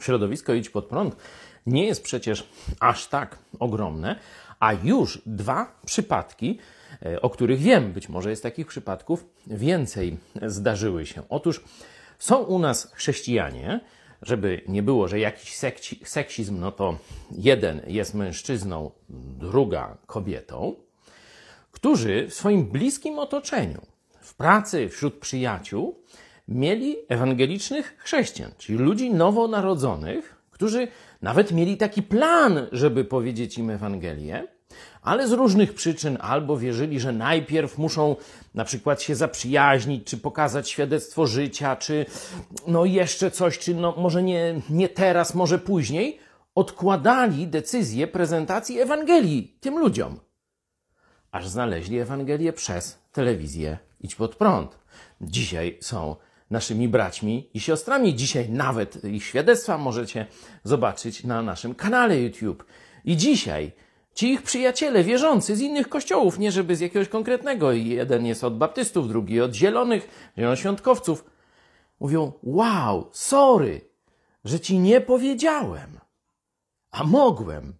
Środowisko Idź Pod Prąd nie jest przecież aż tak ogromne, a już dwa przypadki, e, o których wiem, być może jest takich przypadków więcej, zdarzyły się. Otóż są u nas chrześcijanie, żeby nie było, że jakiś seksizm, no to jeden jest mężczyzną, druga kobietą, którzy w swoim bliskim otoczeniu, w pracy, wśród przyjaciół, mieli ewangelicznych chrześcijan, czyli ludzi nowonarodzonych, którzy nawet mieli taki plan, żeby powiedzieć im Ewangelię, ale z różnych przyczyn albo wierzyli, że najpierw muszą na przykład się zaprzyjaźnić, czy pokazać świadectwo życia, czy no jeszcze coś, czy no może nie, nie teraz, może później, odkładali decyzję prezentacji Ewangelii tym ludziom. Aż znaleźli Ewangelię przez telewizję Idź Pod Prąd. Dzisiaj są naszymi braćmi i siostrami. Dzisiaj nawet ich świadectwa możecie zobaczyć na naszym kanale YouTube. I dzisiaj ci ich przyjaciele wierzący z innych kościołów, nie żeby z jakiegoś konkretnego, jeden jest od baptystów, drugi od zielonych, zielonoświątkowców, mówią: Wow, sorry, że ci nie powiedziałem. A mogłem,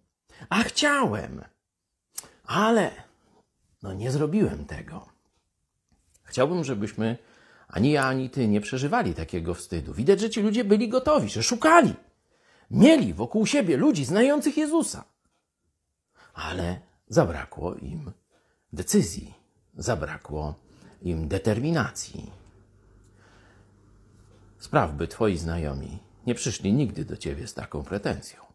a chciałem, ale no nie zrobiłem tego. Chciałbym, żebyśmy ani ja, ani ty nie przeżywali takiego wstydu. Widać, że ci ludzie byli gotowi, że szukali. Mieli wokół siebie ludzi znających Jezusa. Ale zabrakło im decyzji, zabrakło im determinacji. Spraw, by twoi znajomi nie przyszli nigdy do ciebie z taką pretensją.